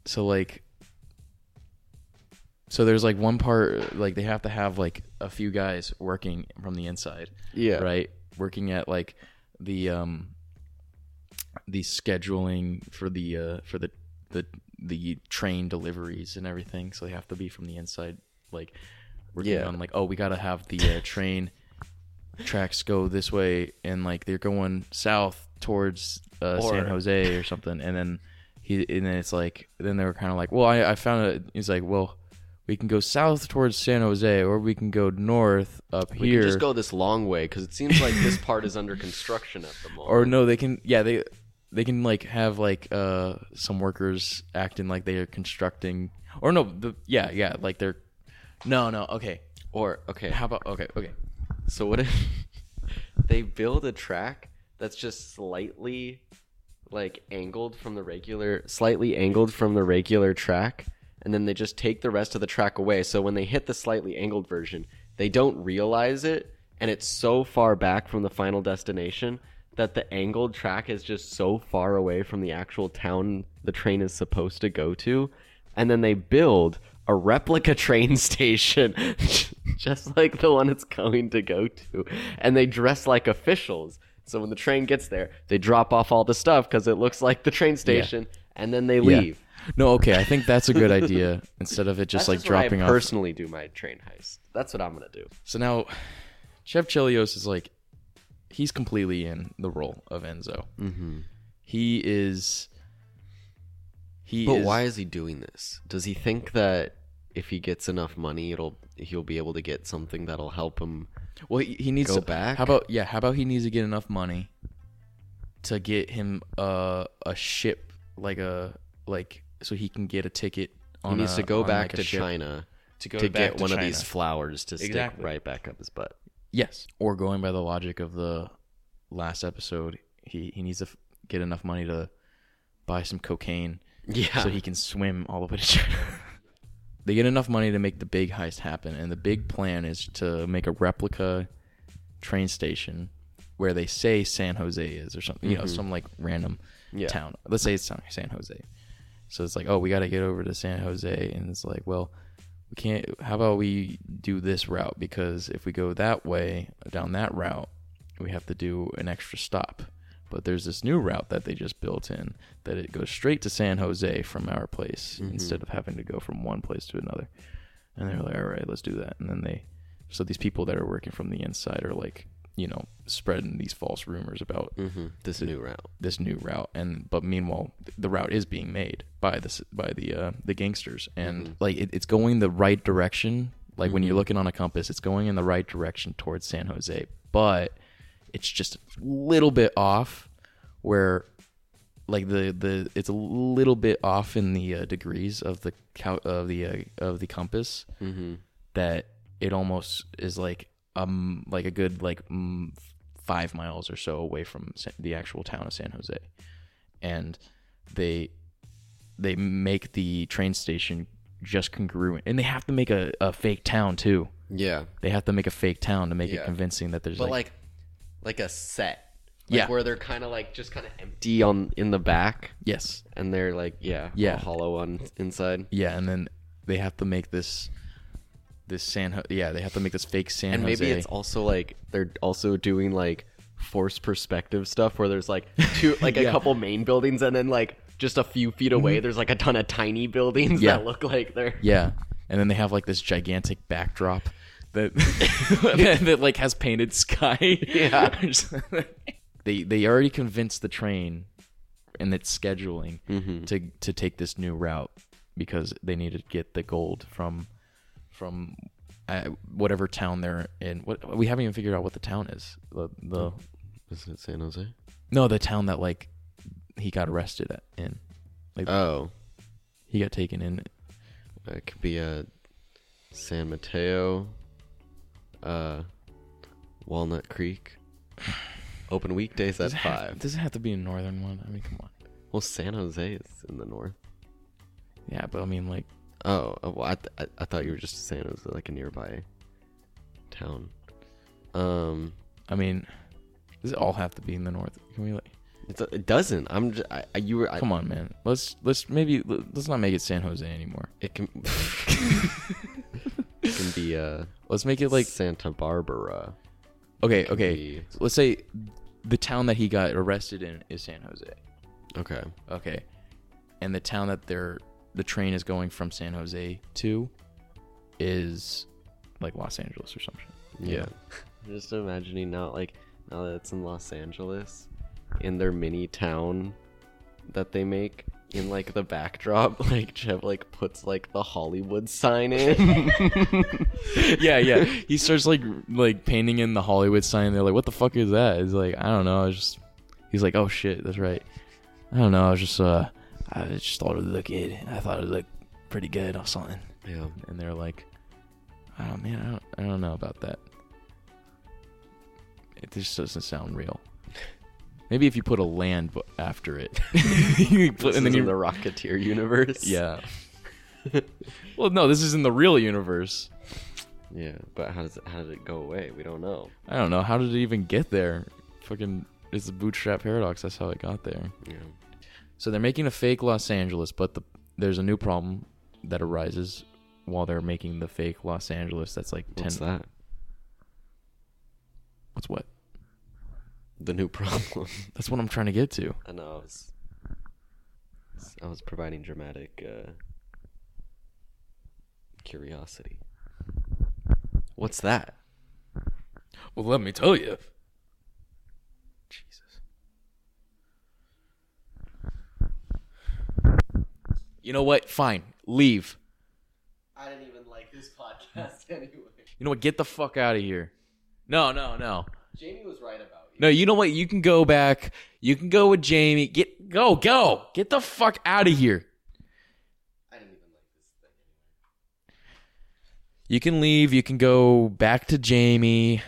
So like, so there's like one part like they have to have like a few guys working from the inside, Yeah. right? Working at like the um the scheduling for the uh for the the the train deliveries and everything. So they have to be from the inside, like working Yeah. on like oh we gotta have the uh, train tracks go this way and like they're going south towards uh, San Jose or something, and then he and then it's like then they were kind of like well I I found it. He's like well. We can go south towards San Jose, or we can go north up We here. can just go this long way because it seems like this part is under construction at the moment. Or no, they can. Yeah, they they can like have like uh some workers acting like they are constructing or no the yeah yeah like they're no no okay Or okay, how about okay okay So what if they build a track that's just slightly like angled from the regular slightly angled from the regular track and then they just take the rest of the track away. So when they hit the slightly angled version, they don't realize it and it's so far back from the final destination that the angled track is just so far away from the actual town the train is supposed to go to and then they build a replica train station just like the one it's going to go to and they dress like officials so when the train gets there they drop off all the stuff because it looks like the train station and then they Yeah. leave no okay I think that's a good idea instead of it just That's like just when I dropping off personally do my train heist that's what i'm gonna do So now, Chev Chelios is like, he's completely in the role of Enzo. Mm-hmm. He is. He but is, why is he doing this does he think that if he gets enough money it'll he'll be able to get something that'll help him Well, he, he needs go to, back? How about yeah? How about he needs to get enough money to get him uh, a ship, like a like, so he can get a ticket. he needs a- to go back like, to china to go to get to one of these flowers to stick right back up his butt Yes. Or going by the logic of the last episode, he, he needs to f- get enough money to buy some cocaine yeah so he can swim all the way to China. they get enough money to make the big heist happen, and the big plan is to make a replica train station where they say San Jose is or something, you know, mm-hmm. some like random Yeah. town. Let's say it's San San Jose. So it's like, oh, we got to get over to San Jose, and it's like, well, we can't. How about we do this route? Because if we go that way down that route, we have to do an extra stop. But there's this new route that they just built in that it goes straight to San Jose from our place instead of having to go from one place to another. And they're like, all right, let's do that. And then they, so these people that are working from the inside are like, you know, spreading these false rumors about hmm this new route. this new route. And but meanwhile the route is being made by the by the uh the gangsters. And like it, it's going the right direction. Like when you're looking on a compass it's going in the right direction towards san jose. But it's just a little bit off where like the the it's a little bit off in the uh, degrees of the cou- of the uh, of the compass mm-hmm. that it almost is like um like a good like mm, five miles or so away from the actual town of San Jose, and they they make the train station just congruent, and they have to make a, a fake town too. yeah They have to make a fake town to make Yeah. it convincing that there's but like, like like a set like Yeah. where they're kind of like just kind of empty on in the back yes and they're like yeah Yeah. all hollow on inside yeah, and then they have to make this this San Ho- yeah they have to make this fake San and Jose. maybe it's also like they're also doing like forced perspective stuff where there's like two like a couple main buildings and then like just a few feet away mm-hmm. there's like a ton of tiny buildings Yeah. that look like they're Yeah, and then they have like this gigantic backdrop that that, that, like has painted sky. Yeah. they they already convinced the train and its scheduling Mm-hmm. to to take this new route because they need to get the gold from from uh, whatever town they're in. What we haven't even figured out what the town is. The, the isn't it San Jose no, the town that like he got arrested at in. Like oh he got taken in. it could be a San Mateo uh Walnut Creek open weekdays at Does it, have, five does it have to be a northern one? I mean, come on. well San Jose is in the north Yeah, but I mean, like, Oh, uh, well, I, th- I, I thought you were just saying it was like a nearby town. Um, I mean, does it all have to be in the north? Can we like, it's a, it doesn't. I'm just I, I, you were I, come on, man. Let's let's maybe let's not make it San Jose anymore. It can it can be uh Let's make it like Santa Barbara. okay, can okay. be- Let's say the town that he got arrested in is San Jose. Okay. Okay, and the town that they're the train is going from San Jose to is like Los Angeles or something. Yeah. just imagining now, like now that it's in Los Angeles, in their mini town that they make. In like the backdrop, like Jeff like puts like the Hollywood sign in. yeah, yeah. He starts like like painting in the Hollywood sign. They're like, "What the fuck is that?" He's like, I don't know. I was just he's like, "Oh shit, that's right." I don't know. I was just uh, I just thought it looked good. I thought it looked pretty good or something. Yeah. And they're like, oh man, I don't, I don't know about that. It just doesn't sound real. Maybe if you put a land after it, you put, This and then in the Rocketeer universe. yeah. well, no, this is in the real universe. Yeah, but how does it, how did it go away? We don't know. I don't know how did it even get there. Fucking, it's the bootstrap paradox. That's how it got there. Yeah. So they're making a fake Los Angeles, but the, there's a new problem that arises while they're making the fake Los Angeles. That's like ten. What's that? What's what? The new problem. That's what I'm trying to get to. I know. I was, I was providing dramatic uh, curiosity. What's that? Well, let me tell you. Jesus. You know what? Fine. Leave. I didn't even like this podcast anyway. You know what? Get the fuck out of here. No, no, no. Jamie was right about. No, you know what? You can go back. You can go with Jamie. Get go, go. Get the fuck out of here. I didn't even like this thing. You can leave. You can go back to Jamie.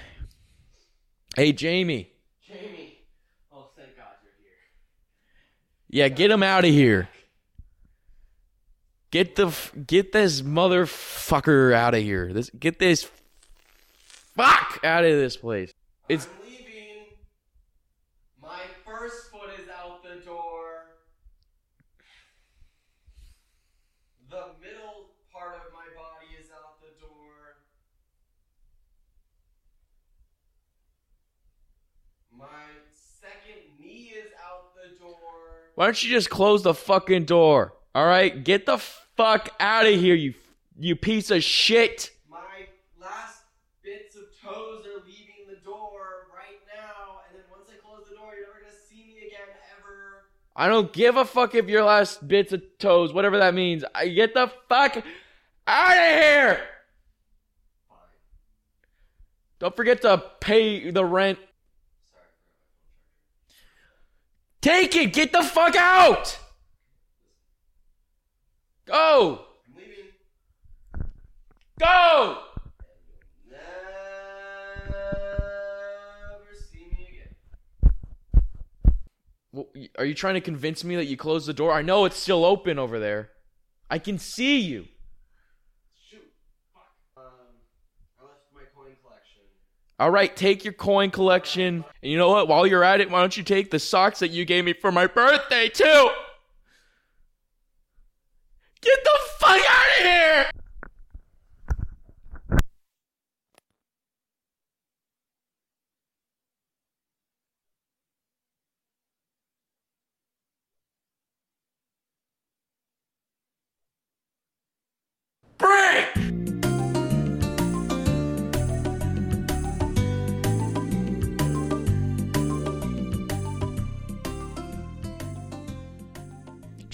Hey, Jamie. Jamie! Oh, thank God you're here. Yeah, get him out of here. Get the get this motherfucker out of here. This get this fuck out of this place. It's I'm leaving. My first foot is out the door. The middle part of my body is out the door. My second knee is out the door. Why don't you just close the fucking door? All right, get the fuck out of here, you you piece of shit. My last bits of toes are leaving the door right now, and then once I close the door, you're never gonna see me again ever. I don't give a fuck if your last bits of toes, whatever that means. I get the fuck out of here. Don't forget to pay the rent. Take it. Get the fuck out. Go. Go. Are you trying to convince me that you closed the door? I know it's still open over there. I can see you. Shoot. Fuck. Um, I left my coin collection. All right, take your coin collection. And you know what? While you're at it, why don't you take the socks that you gave me for my birthday, too? Get the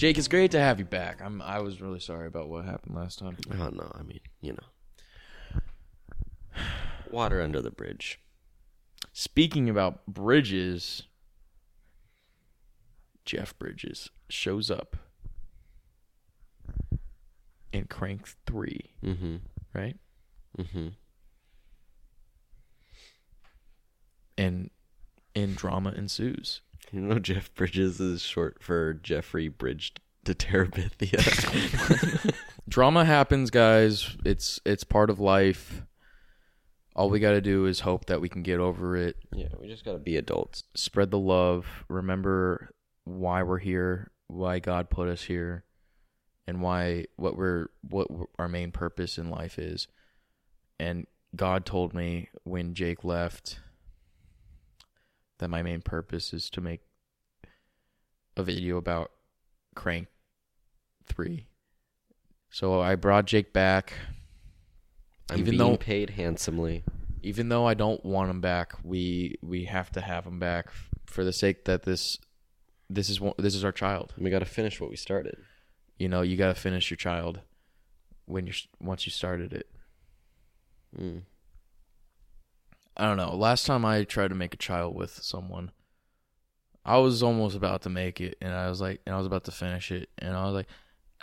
Jake, it's great to have you back. I'm. I was really sorry about what happened last time. Oh no, I mean, you know. Water under the bridge. Speaking about Bridges, Jeff Bridges shows up in Crank Three, Mm-hmm. right? Mm-hmm. And and drama ensues. You know Jeff Bridges is short for Jeffrey Bridged to Terabithia. Drama happens, guys. It's it's part of life. All we got to do is hope that we can get over it. yeah, we just gotta be adults. Spread the love. Remember why we're here, why God put us here, and why what we're what our main purpose in life is. And God told me when Jake left that my main purpose is to make a video about Crank 3. So I brought Jake back. I'm Even though- paid handsomely. even though I don't want him back, we we have to have him back for the sake that this this is this is our child. We gotta finish what we started. You know, you got to finish your child when you're once you started it. Mm. I don't know. Last time I tried to make a child with someone, I was almost about to make it, and I was like, and I was about to finish it, and I was like,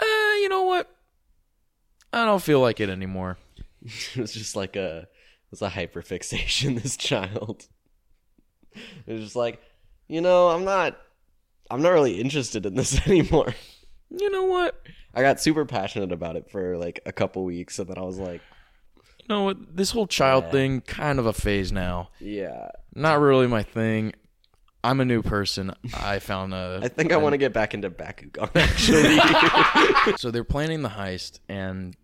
eh, you know what? I don't feel like it anymore. it was just like a it was a hyperfixation. This child. It was just like, you know, I'm not, I'm not really interested in this anymore. You know what? I got super passionate about it for like a couple weeks, and then I was like, know what? This whole child Yeah. thing kind of a phase now. yeah, Not really my thing. I'm a new person. I found a. I think I want to get back into Bakugan actually. so they're planning the heist, and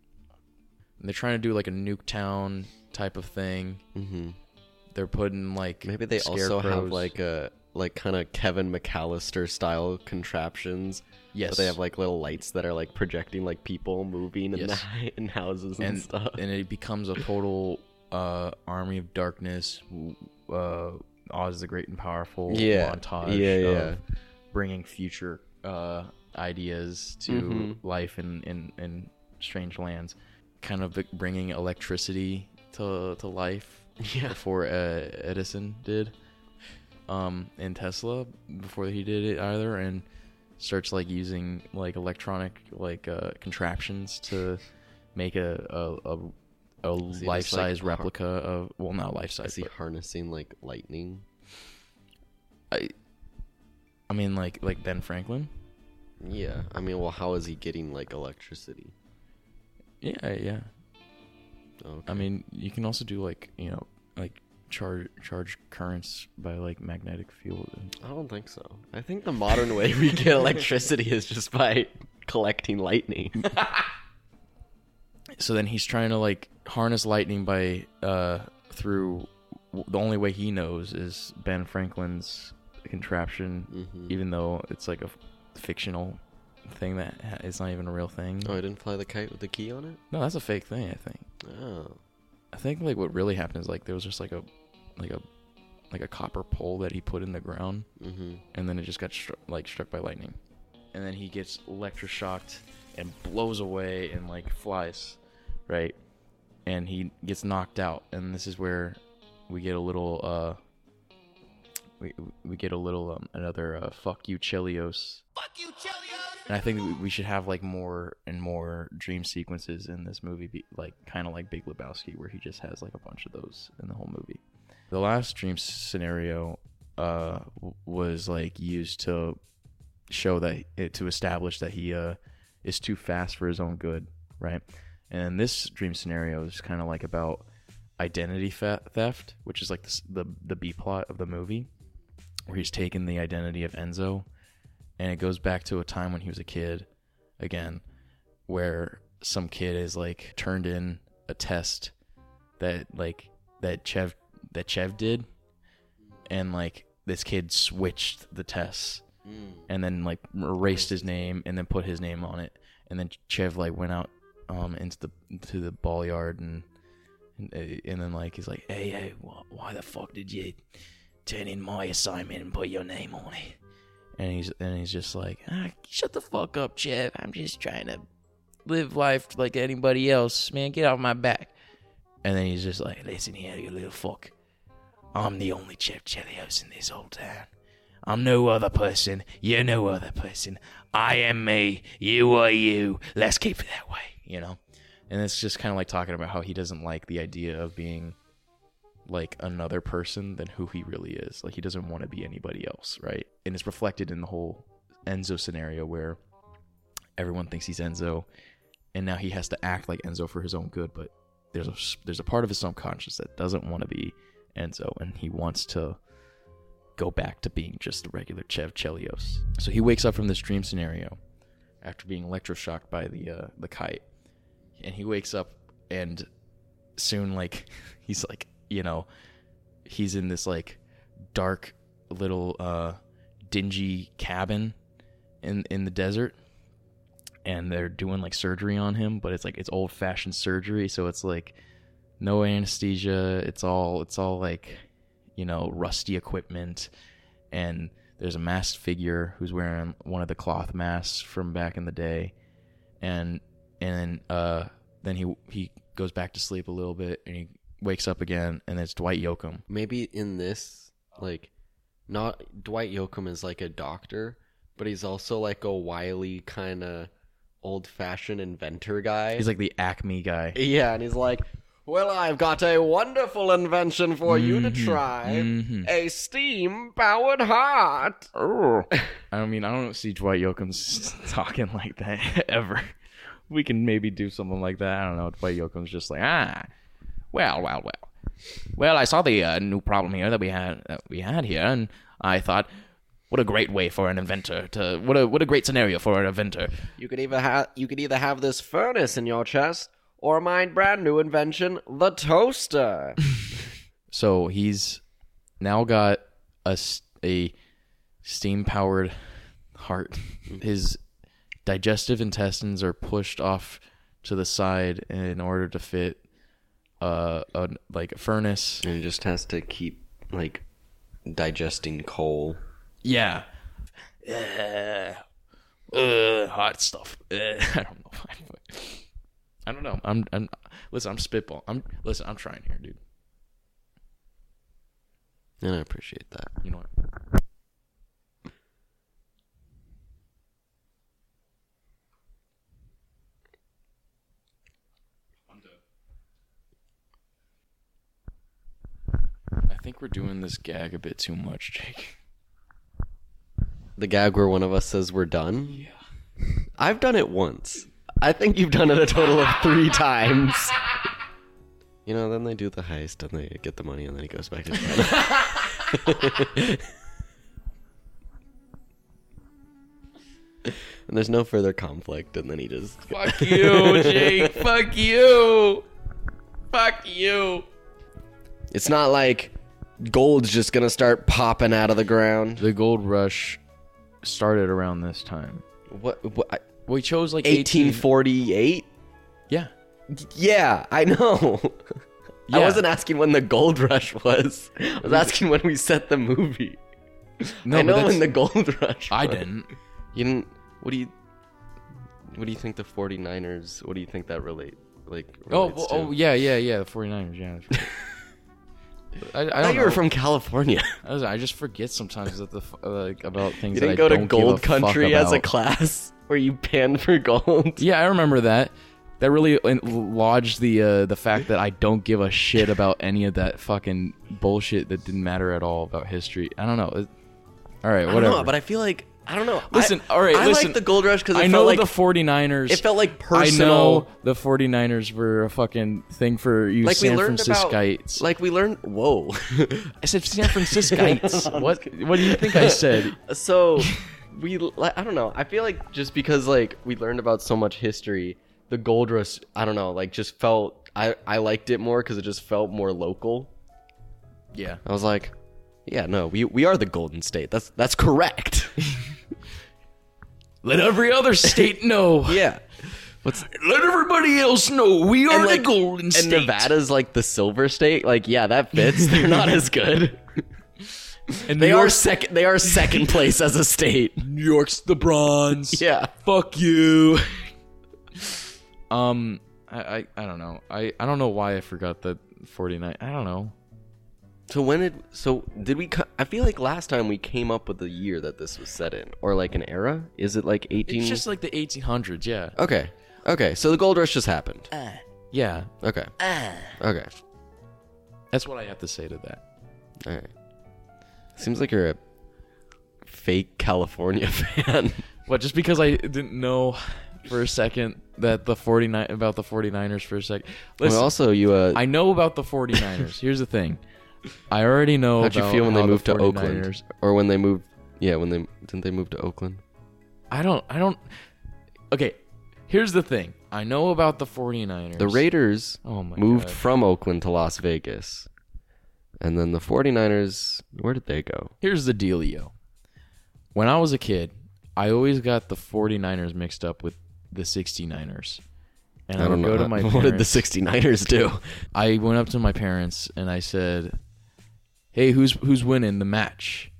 they're trying to do like a Nuketown type of thing. hmm They're putting like Maybe they also have like a like kind of Kevin McCallister style contraptions. yes, But they have like little lights that are like projecting like people moving in, Yes. the, in houses and, and stuff. and it becomes a total uh, army of darkness. Uh, Oz the Great and Powerful Yeah. montage. Yeah, yeah. Of bringing future uh, ideas to Mhm. life in, in in strange lands, kind of bringing electricity to to life. Yeah. Before uh, Edison did, um, and Tesla before he did it either, and starts like using like electronic like uh, contraptions to make a a, a, a like, life size har- replica of well not life size. Is he harnessing like lightning? I I mean like like Ben Franklin Yeah. I mean, well, how is he getting like electricity? yeah yeah Okay. I mean you can also do like you know like charge charge currents by like magnetic field and I don't think so. I think the modern way we get electricity is just by collecting lightning. so then he's trying to like harness lightning by uh through the only way he knows is Ben Franklin's contraption Mhm. even though it's like a f- fictional thing that ha- it's not even a real thing Oh, I didn't fly the kite with the key on it. no that's a fake thing I think Oh. I think like what really happened is like there was just like a like a like a copper pole that he put in the ground Mm-hmm. and then it just got stru- like struck by lightning and then he gets electroshocked and blows away and like flies right and he gets knocked out and this is where we get a little uh we, we get a little um, another uh, fuck you Chelios Fuck you, Chelios! And I think we- should have like more and more dream sequences in this movie, be, like kind of like Big Lebowski, where he just has like a bunch of those in the whole movie. The last dream scenario uh, was like used to show that it, to establish that he uh, is too fast for his own good, right? And this dream scenario is kind of like about identity theft, which is like the, the the B plot of the movie, where he's taken the identity of Enzo and it goes back to a time when he was a kid again where some kid is like turned in a test that like that Chev that Chev did. And like this kid switched the tests and then like erased his name and then put his name on it. And then Chev like went out um into the into the ball yard and and, and then like he's like hey hey wh- why the fuck did you turn in my assignment and put your name on it and he's and he's just like, ah, shut the fuck up, Chev. I'm just trying to live life like anybody else, man. Get off my back. And then he's just like, listen here, you little fuck. I'm the only Chev Chelios in this whole town. I'm no other person. You're no other person. I am me. You are you. Let's keep it that way, you know? And it's just kind of like talking about how he doesn't like the idea of being like another person than who he really is. Like he doesn't want to be anybody else, right? And it's reflected in the whole Enzo scenario where everyone thinks he's Enzo, and now he has to act like Enzo for his own good. But there's a there's a part of his subconscious that doesn't want to be Enzo, and he wants to go back to being just a regular Chev Chelios. So he wakes up from this dream scenario after being electroshocked by the uh, the kite, and he wakes up and soon like he's like you know he's in this like dark little uh dingy cabin in in the desert. And they're doing like surgery on him but it's like it's old fashioned surgery. So it's like no anesthesia. It's all it's all like you know rusty equipment. And there's a masked figure who's wearing one of the cloth masks from back in the day. And and uh then he he goes back to sleep a little bit and he wakes up again and it's Dwight Yoakam Maybe in this, like, not Dwight Yoakam is like a doctor, but he's also like a wily kind of old-fashioned inventor guy. He's like the Acme guy. yeah, and he's like, "Well, I've got a wonderful invention for you to Mm-hmm. try. A steam-powered heart." I mean, I don't see Dwight Yoakam's talking like that ever. We can maybe do something like that. I don't know. Dwight Yoakam's just like, ah, well, well, well. Well, I saw the uh, new problem here that we had that we had here, and I thought, what a great way for an inventor to what a what a great scenario for an inventor. You could either have you could either have this furnace in your chest or my brand new invention, the toaster. So he's now got a steam powered heart. His digestive intestines are pushed off to the side in order to fit uh, a like a furnace. and it just has to keep like digesting coal. Yeah. Uh, uh, hot stuff. Uh, I don't know. I don't know. I'm. I'm. Listen. I'm spitball. I'm. Listen. I'm trying here, dude. And I appreciate that. You know what? I think we're doing this gag a bit too much, Jake. The gag where one of us says we're done. Yeah. I've done it once. I think you've done it a total of three times. You know, then they do the heist and they get the money and then he goes back to China. and there's no further conflict and then he just Fuck you, Jake. Fuck you. Fuck you. It's not like gold's just gonna start popping out of the ground. The gold rush started around this time. What, what I- We chose like 1848? Yeah. Yeah, I know. I wasn't asking when the gold rush was. I was asking when we set the movie. No, I know when the gold rush I was. didn't. You didn't what do you what do you think the 49ers what do you think that relate like Oh, well, oh yeah, yeah, yeah. The 49ers, yeah. I, I, I thought you were from California. I, was- I just forget sometimes that the f- like about things You didn't I go to gold country as a class where you panned for gold. Yeah, I remember that. That really lodged the uh, the fact that I don't give a shit about any of that fucking bullshit that didn't matter at all about history. I don't know. It- all right, I whatever. know, but I feel like I don't know. Listen, I, all right, I listen. like the gold rush because I know felt like the 49ers. it felt like personal. I know the 49ers were a fucking thing for you like San we learned like we learned whoa I said San Franciscites. what what do you think I said? so we like i don't know i feel like just because like we learned about so much history the gold rush i don't know like just felt i i liked it more because it just felt more local Yeah. i was like yeah no we we are the golden state that's that's correct Let every other state know. yeah what's Let everybody else know we are like, the Golden State. and nevada's like the silver state like yeah that fits they're not as good and they New are second they are second place as a state New York's the bronze. yeah Fuck you. um, I, I I don't know. I I don't know why I forgot that 49. I don't know. So when did so did we? co- I feel like last time we came up with the year that this was set in, or like an era. Is it like eighteen? It's just like the 1800s. Yeah. okay, okay. So the gold rush just happened. Yeah. Okay, okay, That's what I have to say to that. all right. Seems like you're a fake California fan. What? Just because I didn't know for a second that the 49 about the 49ers for a second. Listen, well, also you. Uh, I know about the 49ers. Here's the thing. I already know how'd you feel when they how the moved to Oakland, or when they moved? Yeah, when they didn't they move to Oakland? I don't I don't Okay, here's the thing. I know about the 49ers. The Raiders Oh my moved God. from Oakland to Las Vegas, and then the 49ers. Where did they go? Here's the dealio. When I was a kid, I always got the 49ers mixed up with the 69ers. And I, I don't would know. go to my what did the parents- 69ers do? I went up to my parents and I said, "Hey, who's who's winning the match?"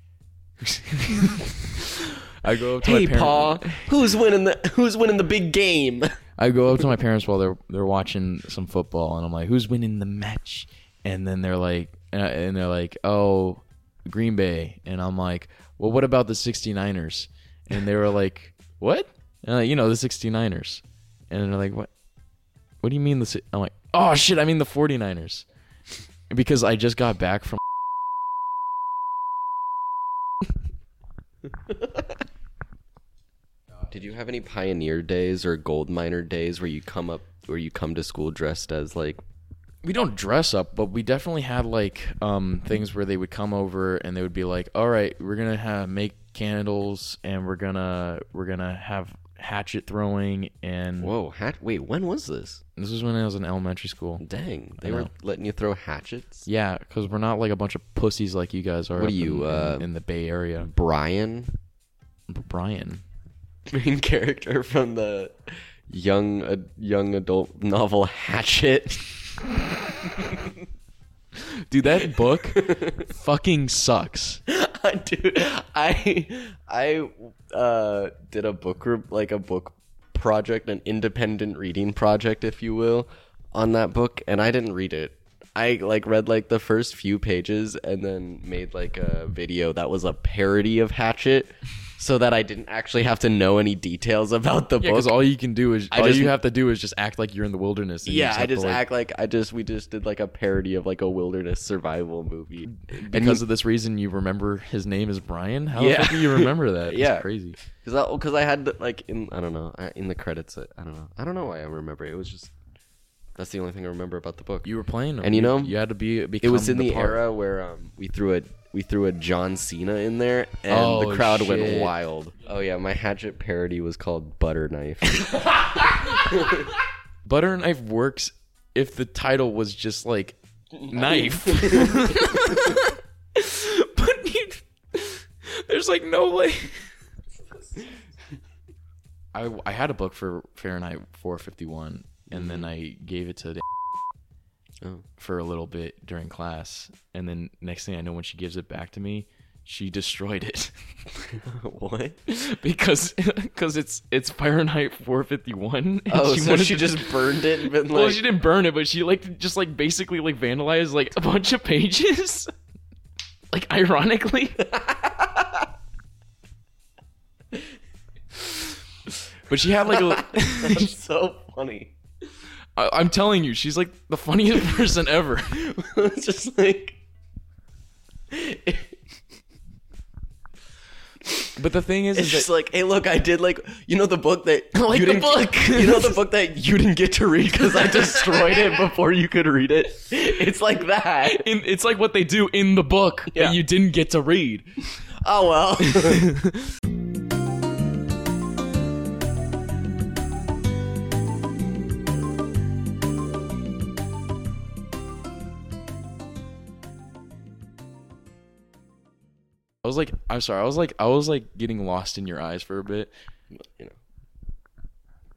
I go up to Hey, my Pa, parents. who's winning the Who's winning the big game? I go up to my parents while they're they're watching some football, and I'm like, "Who's winning the match?" And then they're like, and, they're like, "Oh, Green Bay, and I'm like, well, what about the 69ers? And they were like, what? And like, you know, the 69ers. And they're like, what? What do you mean the? si-" I'm like, oh shit, I mean the 49ers, because I just got back from. Did you have any pioneer days or gold miner days where you come up where you come to school dressed as like we don't dress up, but we definitely had like um things where they would come over and they would be like, "All right, we're gonna have make candles and we're gonna we're gonna have hatchet throwing and whoa hat wait when was this this was when I was in elementary school. dang they were letting you throw hatchets Yeah, because we're not like a bunch of pussies like you guys are. What are you, in, uh, in, in the Bay Area? Brian Brian. main character from the young uh, young adult novel Hatchet. Dude, that book fucking sucks. dude I I uh did a book group like a book project an independent reading project if you will on that book and I didn't read it. I like read like the first few pages and then made like a video that was a parody of Hatchet so that I didn't actually have to know any details about the book because all you can do is I all just- you have to do is just act like you're in the wilderness. and you yeah, have I to, just like- act like I just we just did like a parody of like a wilderness survival movie. because of this reason you remember his name is Brian. How Yeah. the fuck do you remember that? It's Yeah. crazy. because I, cause I had like in I don't know I- in the credits I, I don't know I don't know why I remember it. it was just that's the only thing I remember about the book. You were playing, them. And you know, you had to be. it was in the, part. era where um we threw a we threw a John Cena in there and Oh, the crowd went wild. Oh yeah, my Hatchet parody was called Butter Knife. Butter knife works if the title was just like knife. but you, there's like no way. I I had a book for Fahrenheit 451, and then mm-hmm. I gave it to Oh. for a little bit during class, and then next thing I know, when she gives it back to me, she destroyed it. what? because because it's it's Fahrenheit 451. and Oh, so she to- just burned it and been well, she didn't burn it, but she like just like basically like vandalized like a bunch of pages. like ironically. but she had like a. that's so funny. I, I'm telling you, she's like the funniest person ever. it's just like But the thing is, It's is just that like, hey, look, I did like, you know, the book that Like you the didn't, book. you know, the book that you didn't get to read because I destroyed it before you could read it. It's like that. in, it's like what they do in the book Yeah. that you didn't get to read. Oh well. I was like, I'm sorry, I was like, I was like getting lost in your eyes for a bit. you know,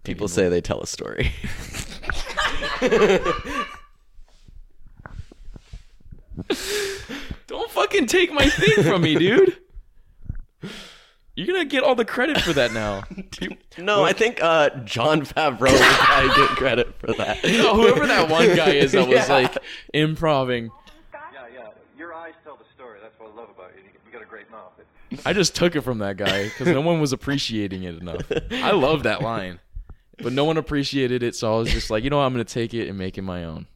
people say they tell a story. Don't fucking take my thing from me, dude. You're gonna get all the credit for that now. no, I think uh, Jon Favreau would probably get credit for that. Oh, whoever that one guy is that was Yeah. like improving. Yeah, yeah. Your eyes tell the story. That's what I love about you. You you got a great mouth. I just took it from that guy because no one was appreciating it enough. I love that line, but no one appreciated it, so I was just like, you know, what, I'm gonna take it and make it my own.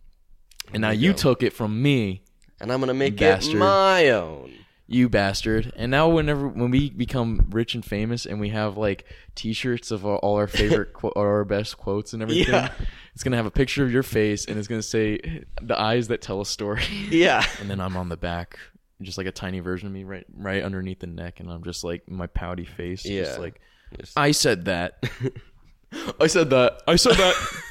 And now you took it from me, and I'm gonna make Bastard. it my own. you bastard. And now whenever when we become rich and famous and we have like T-shirts of all, our favorite qu- or our best quotes and everything, Yeah. it's gonna have a picture of your face and it's gonna say the eyes that tell a story. Yeah. and then I'm on the back, just like a tiny version of me right right underneath the neck, and I'm just like my pouty face, Yeah. just like I said that. I said that. I said that.